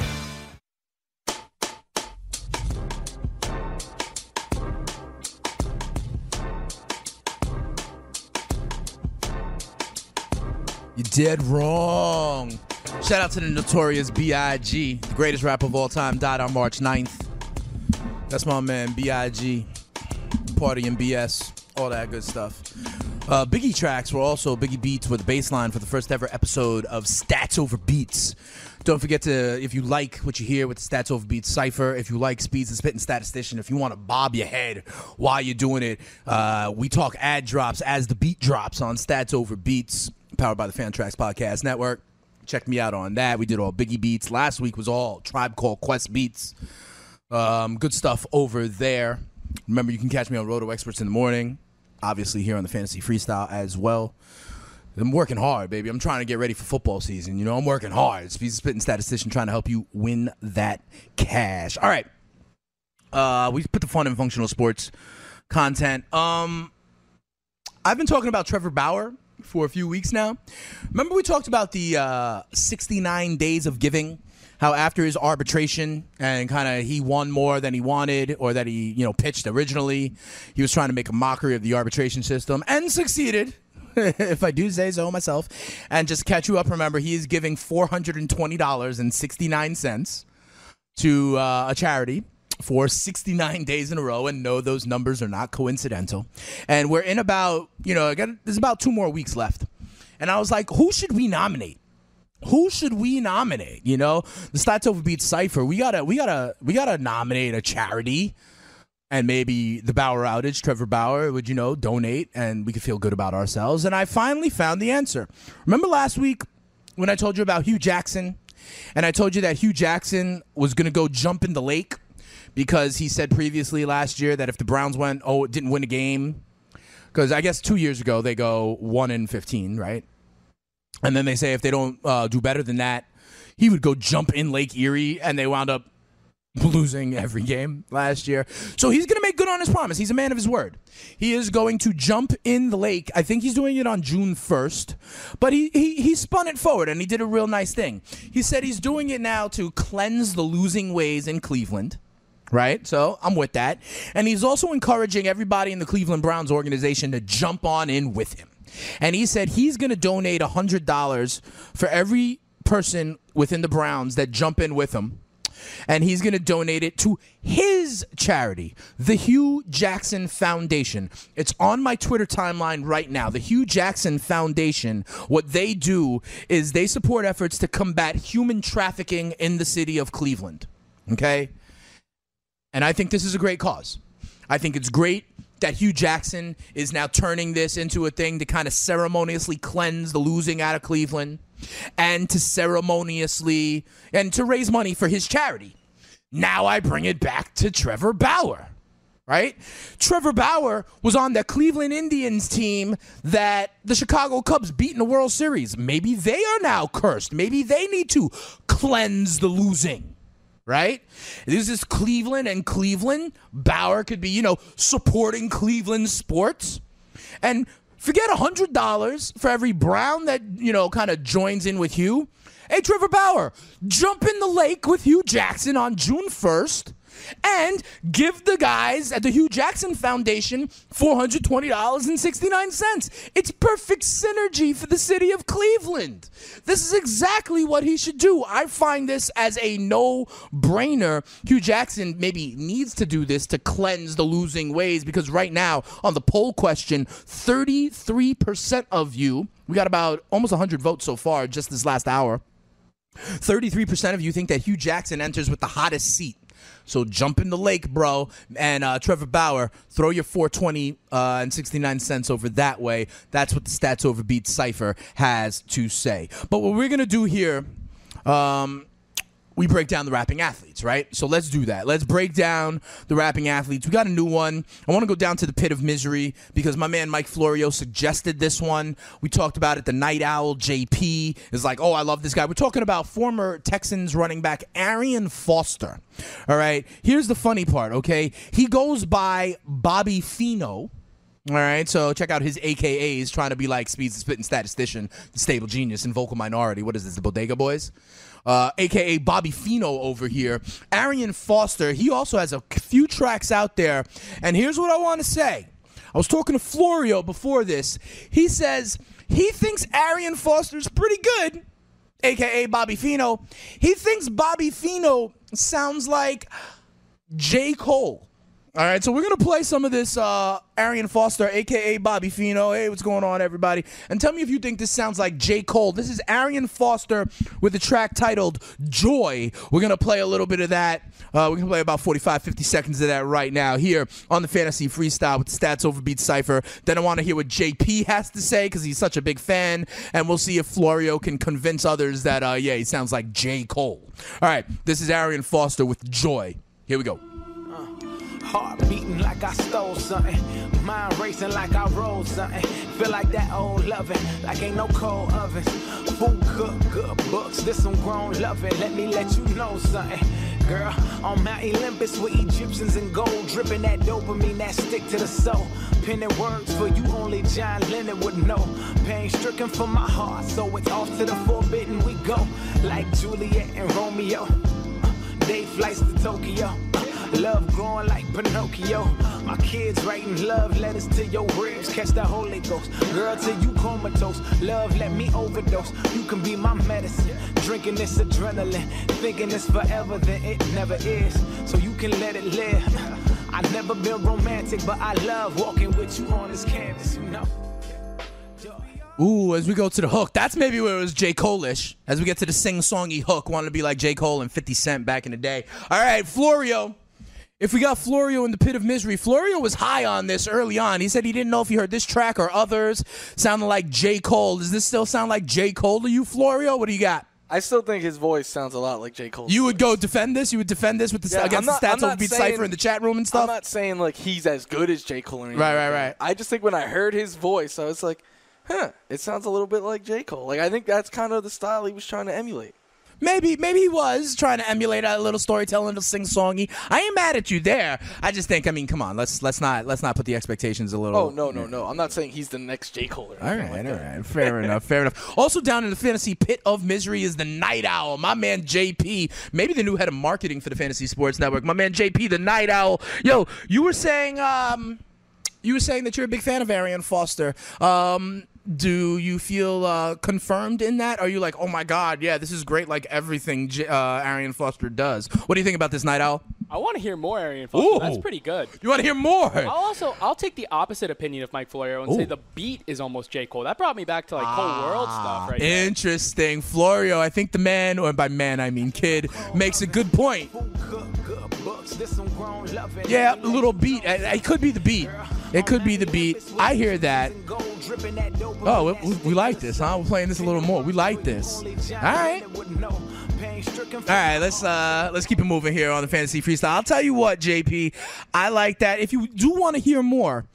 Dead wrong. Shout out to the notorious B.I.G., the greatest rapper of all time, died on March 9th. That's my man, B.I.G. Party and BS, all that good stuff. Uh, Biggie tracks were also Biggie Beats with baseline for the first ever episode of Stats Over Beats. Don't forget to, if you like what you hear with the Stats Over Beats cipher, if you like Speeds and Spitting Statistician, if you want to bob your head while you're doing it, uh, we talk ad drops as the beat drops on Stats Over Beats, powered by the Fan Tracks Podcast Network. Check me out on that. We did all Biggie Beats. Last week was all Tribe Called Quest Beats. Um, good stuff over there. Remember, you can catch me on Roto Experts in the morning, obviously here on the Fantasy Freestyle as well. I'm working hard, baby. I'm trying to get ready for football season. You know, I'm working hard. Speed Spitting Statistician trying to help you win that cash. All right. Uh, we put the fun in functional sports content. Um, I've been talking about Trevor Bauer for a few weeks now. Remember, we talked about the uh, 69 days of giving. How after his arbitration and kind of he won more than he wanted or that he you know pitched originally, he was trying to make a mockery of the arbitration system and succeeded. if I do say so myself, and just catch you up. Remember, he is giving four hundred and twenty dollars and sixty nine cents to uh, a charity for 69 days in a row and no those numbers are not coincidental and we're in about you know again there's about two more weeks left and i was like who should we nominate who should we nominate you know the stats over beat cipher we gotta we gotta we gotta nominate a charity and maybe the Bauer outage, Trevor Bauer would, you know, donate and we could feel good about ourselves. And I finally found the answer. Remember last week when I told you about Hue Jackson? And I told you that Hue Jackson was to go jump in the lake because he said previously last year that if the Browns went, oh, didn't win a game, because I guess two years ago they go 1 in 15, right? And then they say if they don't uh, do better than that, he would go jump in Lake Erie, and they wound up losing every game last year. So he's going to make good on his promise. He's a man of his word. He is going to jump in the lake. I think he's doing it on June 1st, but he, he, he spun it forward and he did a real nice thing. He said he's doing it now to cleanse the losing ways in Cleveland. Right? So I'm with that. And he's also encouraging everybody in the Cleveland Browns organization to jump on in with him. And he said he's going to donate $100 for every person within the Browns that jump in with him and he's going to donate it to his charity, the Hue Jackson Foundation. It's on my Twitter timeline right now. The Hue Jackson Foundation, what they do is they support efforts to combat human trafficking in the city of Cleveland. Okay? And I think this is a great cause. I think it's great that Hue Jackson is now turning this into a thing to kind of ceremoniously cleanse the losing out of Cleveland and to ceremoniously and to raise money for his charity. Now I bring it back to Trevor Bauer. Right? Trevor Bauer was on the Cleveland Indians team that the Chicago Cubs beat in the World Series. Maybe they are now cursed. Maybe they need to cleanse the losing right? This is Cleveland and Cleveland. Bauer could be, you know, supporting Cleveland sports. And forget $100 for every Brown that, you know, kind of joins in with Hue. Hey, Trevor Bauer, jump in the lake with Hue Jackson on June 1st and give the guys at the Hue Jackson Foundation $420.69. It's perfect synergy for the city of Cleveland. This is exactly what he should do. I find this as a no brainer. Hue Jackson maybe needs to do this to cleanse the losing ways because right now, on the poll question, 33% of you, we got about almost 100 votes so far just this last hour. 33% of you think that Hue Jackson enters with the hottest seat. So jump in the lake, bro. And uh, Trevor Bauer, throw your 420 uh, and 69 cents over that way. That's what the Stats Over Beat Cipher has to say. But what we're going to do here. Um, we break down the rapping athletes, right? So let's do that. Let's break down the rapping athletes. We got a new one. I want to go down to the pit of misery because my man Mike Florio suggested this one. We talked about it. The Night Owl JP is like, oh, I love this guy. We're talking about former Texans running back Arian Foster. All right. Here's the funny part, okay? He goes by Bobby Feeno. All right, so check out his AKAs trying to be like Speed's Spitting Statistician, Stable Genius, and Vocal Minority. What is this, the Bodega Boys? Uh, AKA Bobby Feeno over here. Arian Foster, he also has a few tracks out there. And here's what I want to say I was talking to Florio before this. He says he thinks Arian Foster's pretty good, AKA Bobby Feeno. He thinks Bobby Feeno sounds like J. Cole. All right, so we're gonna play some of this uh, Arian Foster, aka Bobby Feeno. Hey, what's going on, everybody? And tell me if you think this sounds like J. Cole. This is Arian Foster with a track titled Joy. We're gonna play a little bit of that. Uh, we're gonna play about 45, 50 seconds of that right now here on the Fantasy Freestyle with Stats Overbeat Cipher. Then I want to hear what JP has to say because he's such a big fan, and we'll see if Florio can convince others that uh, yeah, he sounds like J. Cole. All right, this is Arian Foster with Joy. Here we go. Heart beating like I stole something. Mind racing like I rolled something. Feel like that old loving, like ain't no cold ovens. Food cook, good books, this some grown loving. Let me let you know something. Girl, on Mount Olympus with Egyptians and gold, dripping that dopamine that stick to the soul. Penning words for you, only John Lennon would know. Pain stricken for my heart, so it's off to the forbidden we go. Like Juliet and Romeo. Day flights to Tokyo. Love growing like Pinocchio. My kids writing love letters to your ribs. Catch the Holy Ghost. Girl, till you comatose. Love, let me overdose. You can be my medicine. Drinking this adrenaline. Thinking it's forever, then it never is. So you can let it live. I never been romantic, but I love walking with you on this canvas, you know. Ooh, as we go to the hook, that's maybe where it was J. Cole-ish. As we get to the sing-songy hook, wanted to be like J. Cole and 50 Cent back in the day. All right, Florio. If we got Florio in the pit of misery, Florio was high on this early on. He said he didn't know if he heard this track or others sounding like J. Cole. Does this still sound like J. Cole to you, Florio? What do you got? I still think his voice sounds a lot like J. Cole. You would go defend this? You would defend this with the Yeah, against not- the stats over beat saying- cipher in the chat room and stuff? I'm not saying like he's as good as J. Cole or anything. Right, right, right. I just think when I heard his voice, I was like, huh, it sounds a little bit like J. Cole. Like I think that's kind of the style he was trying to emulate. Maybe, maybe he was trying to emulate a little storytelling, to sing songy. I ain't mad at you there. I just think, I mean, come on, let's let's not let's not put the expectations a little. Oh no, no, no! I'm not saying he's the next J. Cole. All like all that. right. Fair enough, fair enough. Also down in the fantasy pit of misery is the Night Owl. My man JP, maybe the new head of marketing for the Fantasy Sports Network. My man JP, the Night Owl. Yo, you were saying um you were saying that you're a big fan of Arian Foster. Um do you feel uh, confirmed in that? Are you like, oh my god, yeah, this is great, like everything J- uh, Arian Foster does? What do you think about this, Night Owl? I want to hear more Arian Foster. Ooh. That's pretty good. You want to hear more? I'll also I'll take the opposite opinion of Mike Florio and say the beat is almost J Cole. That brought me back to like whole world stuff right there. Interesting, Florio. I think the man, or by man I mean kid, makes a good point. Yeah, a little beat. It could be the beat. It could be the beat. I hear that. Oh, we, we like this, huh? We're playing this a little more. We like this. All right. All right, let's uh let's keep it moving here on the fantasy freestyle. I'll tell you what, JP, I like that. If you do want to hear more,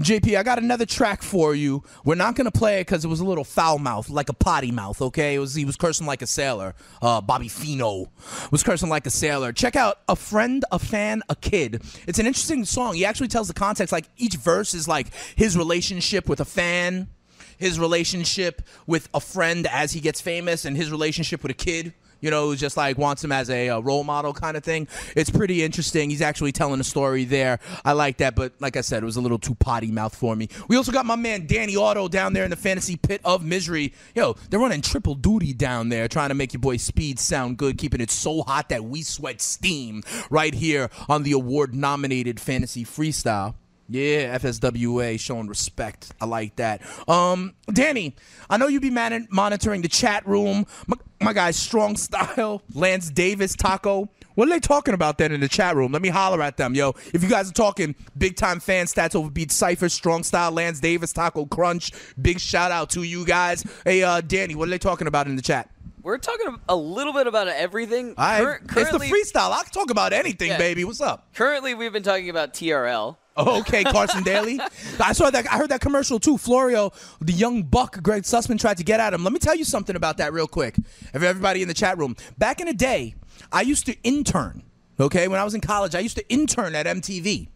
JP, I got another track for you. We're not gonna play it because it was a little foul mouth, like a potty mouth. Okay, it was he was cursing like a sailor. Uh, Bobby Feeno was cursing like a sailor. Check out a friend, a fan, a kid. It's an interesting song. He actually tells the context. Like each verse is like his relationship with a fan, his relationship with a friend as he gets famous, and his relationship with a kid you know, who's just like wants him as a, uh role model kind of thing. It's pretty interesting. He's actually telling a story there. I like that, but like I said, it was a little too potty mouth for me. We also got my man Danny Otto down there in the fantasy pit of misery. Yo, they're running triple duty down there, trying to make your boy Speed sound good, keeping it so hot that we sweat steam right here on the award nominated fantasy freestyle. Yeah, FSWA showing respect. I like that. Um, Danny, I know you be man- monitoring the chat room. My, my guy, Strong Style, Lance Davis, Taco. What are they talking about then in the chat room? Let me holler at them, yo. If you guys are talking big time fan stats over Beat Cypher, Strong Style, Lance Davis, Taco Crunch, big shout out to you guys. Hey, uh, Danny, what are they talking about in the chat? We're talking a little bit about everything. I, Cur- it's the freestyle. I can talk about anything, Yeah. baby. What's up? currently, we've been talking about TRL. Oh, okay, Carson Daly. I saw that. I heard that commercial too. Florio, the young buck, Greg Sussman tried to get at him. Let me tell you something about that real quick. Everybody in the chat room, back in the day, I used to intern. Okay, when I was in college, I used to intern at MTV.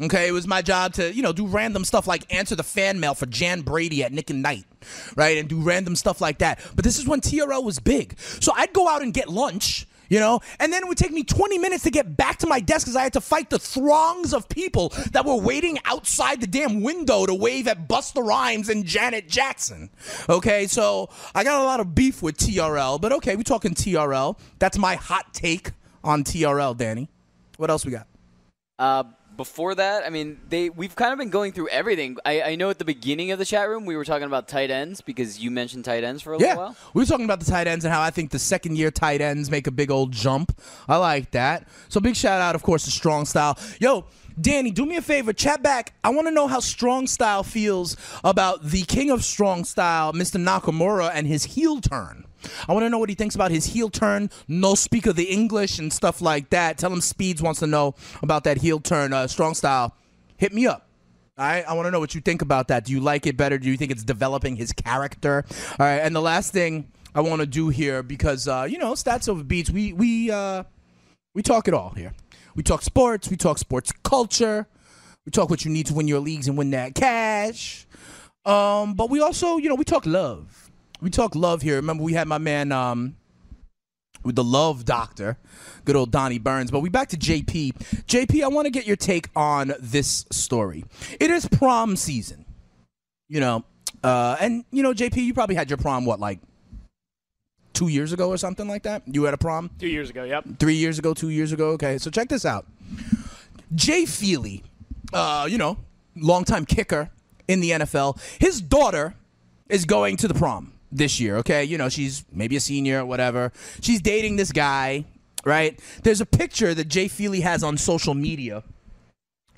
Okay, it was my job to, you know, do random stuff like answer the fan mail for Jan Brady at Nick at Nite, right? And do random stuff like that. But this is when TRL was big. So I'd go out and get lunch, you know, and then it would take me 20 minutes to get back to my desk because I had to fight the throngs of people that were waiting outside the damn window to wave at Busta Rhymes and Janet Jackson. Okay, so I got a lot of beef with TRL, but okay, we're talking TRL. That's my hot take on TRL, Danny. What else we got? Uh, before that, I mean, they we've kind of been going through everything. I, I know at the beginning of the chat room we were talking about tight ends because you mentioned tight ends for a Yeah, little while. we were talking about the tight ends and how I think the second year tight ends make a big old jump. I like that. So big shout out, of course, to Strong Style. Yo, Danny, do me a favor, chat back. I want to know how Strong Style feels about the king of Strong Style, Mr. Nakamura, and his heel turn. I want to know what he thinks about his heel turn, no speak of the English and stuff like that. Tell him Speeds wants to know about that heel turn. Uh, Strong Style, hit me up. Right, I want to know what you think about that. Do you like it better? Do you think it's developing his character? All right, and the last thing I want to do here because uh, you know stats over beats, we we uh, we talk it all here. We talk sports, we talk sports culture, we talk what you need to win your leagues and win that cash. Um, but we also, you know, we talk love. We talk love here. Remember, we had my man um, with the love doctor, good old Donnie Burns. But we back to JP. JP, I want to get your take on this story. It is prom season, you know, uh, and you know, JP, you probably had your prom what like two years ago or something like that. You had a prom Two years ago, yep. three years ago, two years ago. Okay, so check this out. Jay Feely, uh, you know, longtime kicker in the NFL. His daughter is going to the prom this year. Okay, you know, she's maybe a senior or whatever. She's dating this guy, right? There's a picture that Jay Feely has on social media,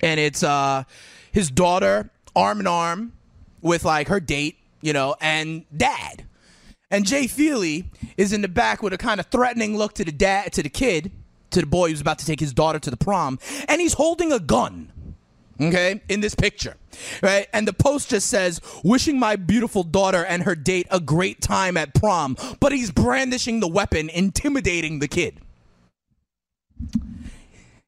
and it's uh, his daughter arm in arm with like her date, you know, and dad. And Jay Feely is in the back with a kind of threatening look to the dad, to the kid, to the boy who's about to take his daughter to the prom, and he's holding a gun. Okay, in this picture, right? And the post just says, "Wishing my beautiful daughter and her date a great time at prom," but he's brandishing the weapon, intimidating the kid.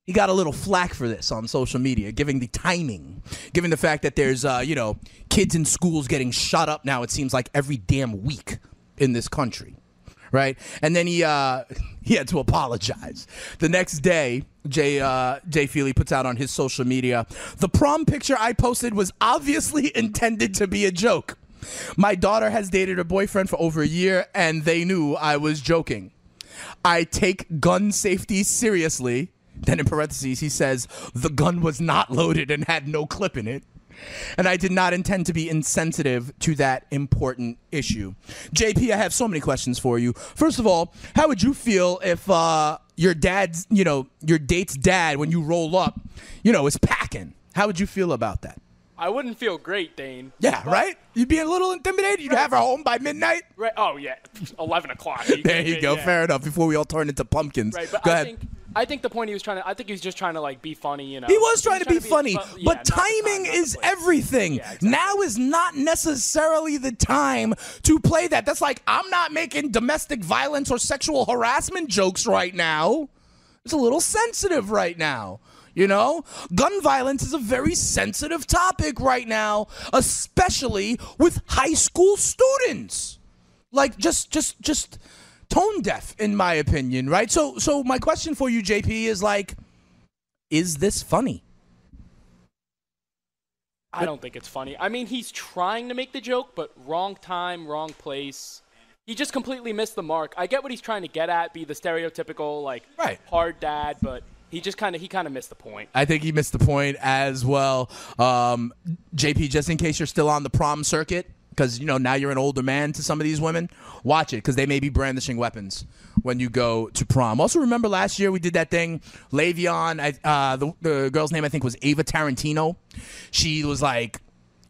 He got a little flack for this on social media, giving the timing, given the fact that there's, uh, you know, kids in schools getting shot up now. It seems like every damn week in this country, right? And then he uh, he had to apologize. The next day, Jay uh, Jay Feely puts out on his social media, the prom picture I posted was obviously intended to be a joke. My daughter has dated her boyfriend for over a year, and they knew I was joking. I take gun safety seriously. Then in parentheses, he says, the gun was not loaded and had no clip in it. And I did not intend to be insensitive to that important issue. JP, I have so many questions for you. First of all, how would you feel if uh, your dad's, you know, your date's dad, when you roll up, you know, is packing? How would you feel about that? I wouldn't feel great, Dane. Yeah, right? You'd be a little intimidated. You'd have her home by midnight. Right. Oh yeah, eleven o'clock. There you go. Yeah. Fair enough. Before we all turn into pumpkins. Right, but go I ahead. think I think the point he was trying to I think he was just trying to like be funny, you know. He was He's trying to be funny, fu- yeah, but the time, timing is everything. Yeah, exactly. Now is not necessarily the time to play that. That's like I'm not making domestic violence or sexual harassment jokes right now. It's a little sensitive right now. You know, gun violence is a very sensitive topic right now, especially with high school students. Like just just just tone deaf in my opinion, right? So so my question for you JP is like is this funny? I don't think it's funny. I mean, he's trying to make the joke, but wrong time, wrong place. He just completely missed the mark. I get what he's trying to get at, be the stereotypical like Right. hard dad, but he just kind of he kind of missed the point. I think he missed the point as well. Um, JP, just in case you're still on the prom circuit, because you know now you're an older man to some of these women, watch it because they may be brandishing weapons when you go to prom. Also, remember last year we did that thing. Le'Veon, I, uh, the, the girl's name I think was Ava Tarantino. She was like.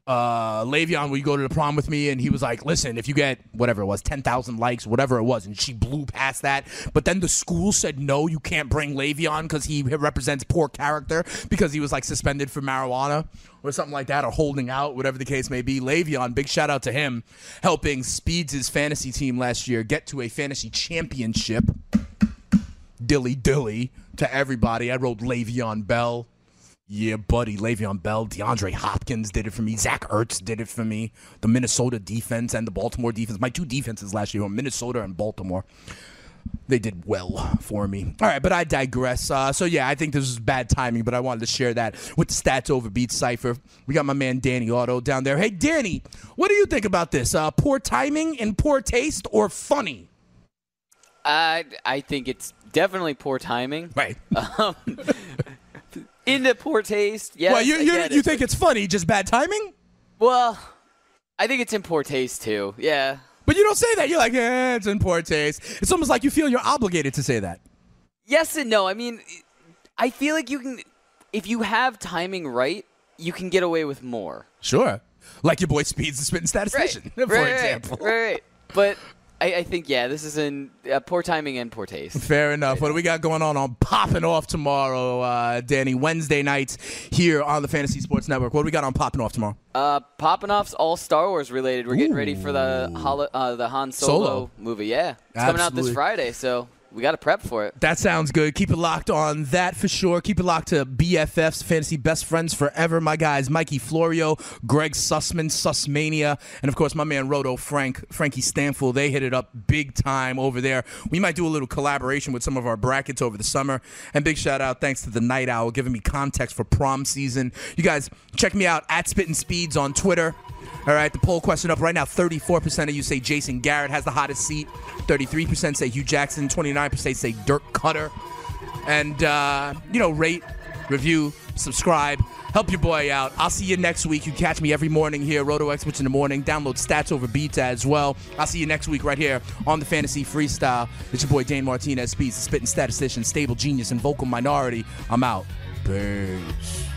Uh, Le'Veon, will you go to the prom with me? And he was like, listen, if you get whatever it was, 10,000 likes, whatever it was. And she blew past that. But then the school said, no, you can't bring Le'Veon because he represents poor character because he was like suspended for marijuana or something like that or holding out, whatever the case may be. Le'Veon, big shout out to him, helping Speeds' his fantasy team last year get to a fantasy championship. Dilly dilly to everybody. I wrote Le'Veon Bell. Yeah, buddy, Le'Veon Bell, DeAndre Hopkins did it for me. Zach Ertz did it for me. The Minnesota defense and the Baltimore defense. My two defenses last year were Minnesota and Baltimore. They did well for me. All right, but I digress. Uh, so yeah, I think this was bad timing, but I wanted to share that with the Stats Over Beat cipher. We got my man Danny Otto down there. Hey, Danny, what do you think about this? Uh, poor timing and poor taste, or funny? I I think it's definitely poor timing. Right. Um, into poor taste. Yes, well, you you, you it. think it's funny, just bad timing? Well, I think it's in poor taste too. Yeah. But you don't say that. You're like, eh, it's in poor taste. It's almost like you feel you're obligated to say that. Yes and no. I mean, I feel like you can, if you have timing right, you can get away with more. Sure. Like your boy Speeds the Spitting Statistician, for right, example. Right, right, right. But I, I think yeah, this is in uh, poor timing and poor taste. Fair enough. What do we got going on on Popping Off tomorrow, uh, Danny? Wednesday nights here on the Fantasy Sports Network. What do we got on Popping Off tomorrow? Uh, popping off's all Star Wars related. We're getting ready for the holo- uh, the Han Solo, Solo. movie. Yeah, it's coming out this Friday, so we got to prep for it. That sounds good. Keep it locked on that for sure. Keep it locked to BFFs, Fantasy Best Friends Forever. My guys, Mikey Florio, Greg Sussman, Sussmania, and of course my man Roto Frank, Frankie Stanfield. They hit it up big time over there. We might do a little collaboration with some of our brackets over the summer. And big shout out, thanks to the Night Owl, giving me context for prom season. You guys, check me out at Spittin' Speeds on Twitter. All right, the poll question up right now. 34% of you say Jason Garrett has the hottest seat. 33% say Hue Jackson. 29% say Dirk Koetter. And, uh, you know, rate, review, subscribe. Help your boy out. I'll see you next week. You catch me every morning here, Roto Experts in the morning. Download Stats Over Beats as well. I'll see you next week right here on the Fantasy Freestyle. It's your boy Dane Martinez, Speeds, the spitting statistician, stable genius, and vocal minority. I'm out. Peace.